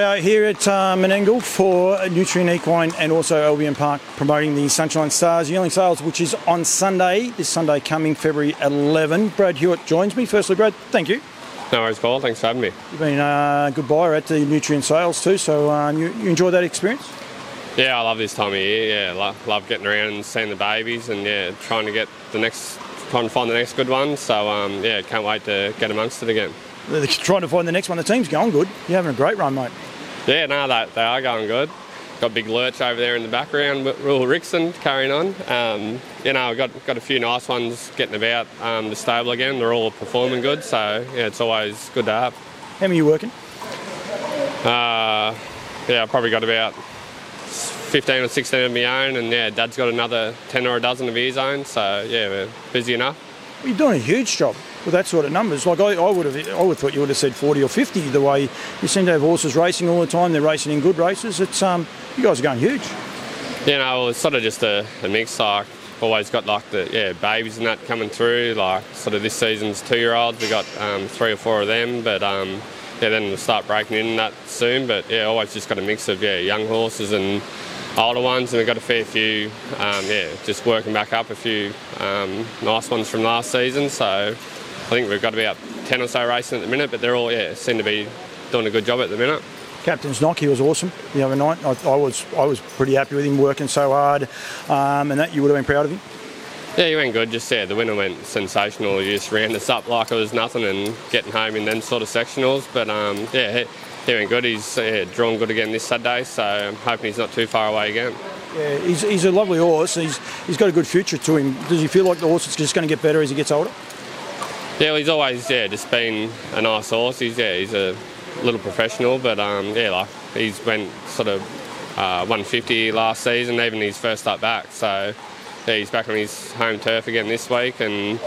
Uh, here at uh, Menangle for Nutrien Equine and also Albion Park promoting the Sunshine Stars Yearling Sales, which is on Sunday, this Sunday coming February 11. Brad Hewitt joins me. Firstly, Brad, thank you. No worries, Paul. Thanks for having me. You've been a good buyer at the Nutrien Sales too, so uh, you, you enjoy that experience? Yeah, I love this time of year. Yeah, love, love getting around and seeing the babies and yeah, trying to get the next, trying to find the next good one. So um, yeah, can't wait to get amongst it again. They're trying to find the next one. The team's going good. You're having a great run, mate. Yeah, no, they, they are going good. Got big lurch over there in the background, Will Rickson carrying on. Um, you know, I've got got a few nice ones getting about um, the stable again. They're all performing good, so yeah, it's always good to have. How many are you working? Uh, yeah, I've probably got about 15 or 16 of my own, and yeah, Dad's got another 10 or a dozen of his own, so yeah, we're busy enough. Well, you're doing a huge job with that sort of numbers. Like I, I would have, I would thought you would have said 40 or 50. The way you seem to have horses racing all the time, they're racing in good races. It's um, you guys are going huge. Know, well, it's sort of just a, a mix. Like always got like the yeah babies and that coming through. Like sort of this season's two year olds. We got um, three or four of them, but um, yeah, then we'll start breaking in that soon. But yeah, always just got a mix of yeah young horses and older ones, and we've got a fair few, um, yeah, just working back up a few um, nice ones from last season. So I think we've got about 10 or so racing at the minute, but they're all, yeah, seem to be doing a good job at the minute. Captain's knock, he was awesome the other night. I, I was I was pretty happy with him working so hard, um, and that you would have been proud of him. Yeah, he went good. Just yeah, the winner went sensational. He just ran us up like it was nothing and getting home in them sort of sectionals. But um, yeah, he, he went good. He's yeah, drawn good again this Saturday, so I'm hoping he's not too far away again. Yeah, he's, he's a lovely horse. He's he's got a good future to him. Does he feel like the horse is just going to get better as he gets older? Yeah, well, he's always yeah just been a nice horse. He's yeah he's a little professional, but um, yeah like he's went sort of uh, 150 last season, even his first up back. So yeah, he's back on his home turf again this week and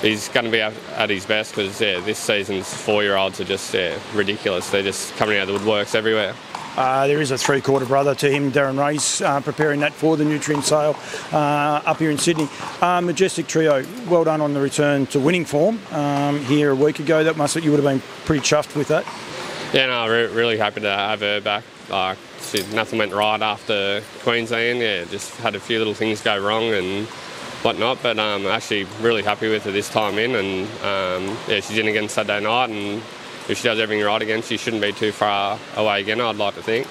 he's going to be at his best because yeah, this season's four-year-olds are just yeah, ridiculous. They're just coming out of the woodworks everywhere. Uh, there is a three-quarter brother to him, Darren Race, uh, preparing that for the Nutrien sale uh, up here in Sydney. Uh, Majestic Trio, well done on the return to winning form um, here a week ago. That must you would have been pretty chuffed with that. Yeah, no, re- really happy to have her back. Like, nothing went right after Queensland. Yeah, just had a few little things go wrong and whatnot. But um, actually really happy with her this time in, and um, yeah, she's in again Saturday night, and if she does everything right again, she shouldn't be too far away again. I'd like to think.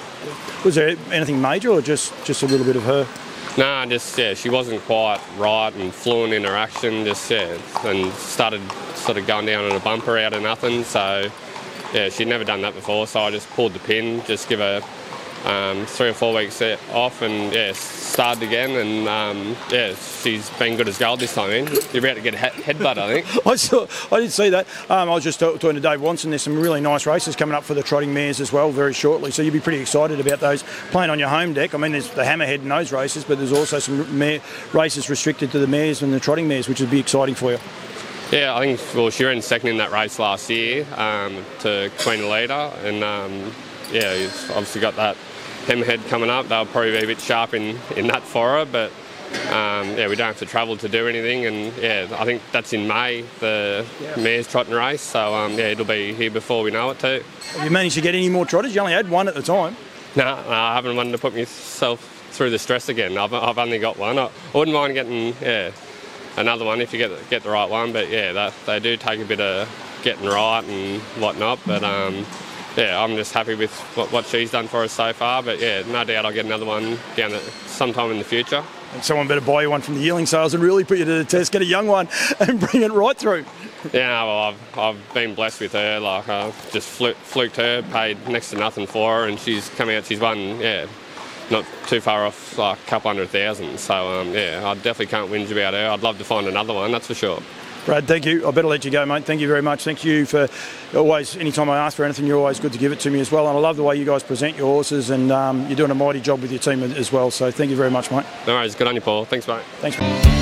Was there anything major, or just just a little bit of her? No, nah, just yeah, she wasn't quite right and fluent in her action. Just yeah, and started sort of going down on a bumper out of nothing. So yeah, she'd never done that before. So I just pulled the pin, just give her um, three or four weeks off and yeah, started again. And um, yeah, she's been good as gold this time. In you're about to get a headbutt, I think. I saw, I did see that. Um, I was just talking to Dave Watson. There's some really nice races coming up for the trotting mares as well very shortly. So you'll be pretty excited about those playing on your home deck. I mean, there's the hammerhead in those races, but there's also some mare, races restricted to the mares and the trotting mares, which would be exciting for you. Yeah, I think well, she ran second in that race last year um, to Queen Leader, and um, yeah, he's obviously got that Hammerhead coming up. They'll probably be a bit sharp in, in that for but um, yeah, we don't have to travel to do anything. And yeah, I think that's in May, the yeah. mares trotting race. So um, yeah, it'll be here before we know it too. Have you managed to get any more trotters? You only had one at the time. No, no I haven't wanted to put myself through the stress again. I've, I've only got one. I, I wouldn't mind getting yeah another one if you get get the right one. But yeah, that, they do take a bit of getting right and whatnot. But um, yeah, I'm just happy with what, what, she's done for us so far. But yeah, no doubt I'll get another one down at sometime in the future. And someone better buy you one from the yearling sales and really put you to the test, get a young one and bring it right through. Yeah, well, I've, I've been blessed with her. Like, I just fluked her, paid next to nothing for her, and she's come out, she's won, yeah, not too far off, like a couple hundred thousand. So, um, yeah, I definitely can't whinge about her. I'd love to find another one, that's for sure. Brad, thank you. I better let you go, mate. Thank you very much. Thank you for always, anytime I ask for anything, you're always good to give it to me as well. And I love the way you guys present your horses, and um, you're doing a mighty job with your team as well. So thank you very much, mate. No worries. Good on you, Paul. Thanks, mate. Thanks, mate.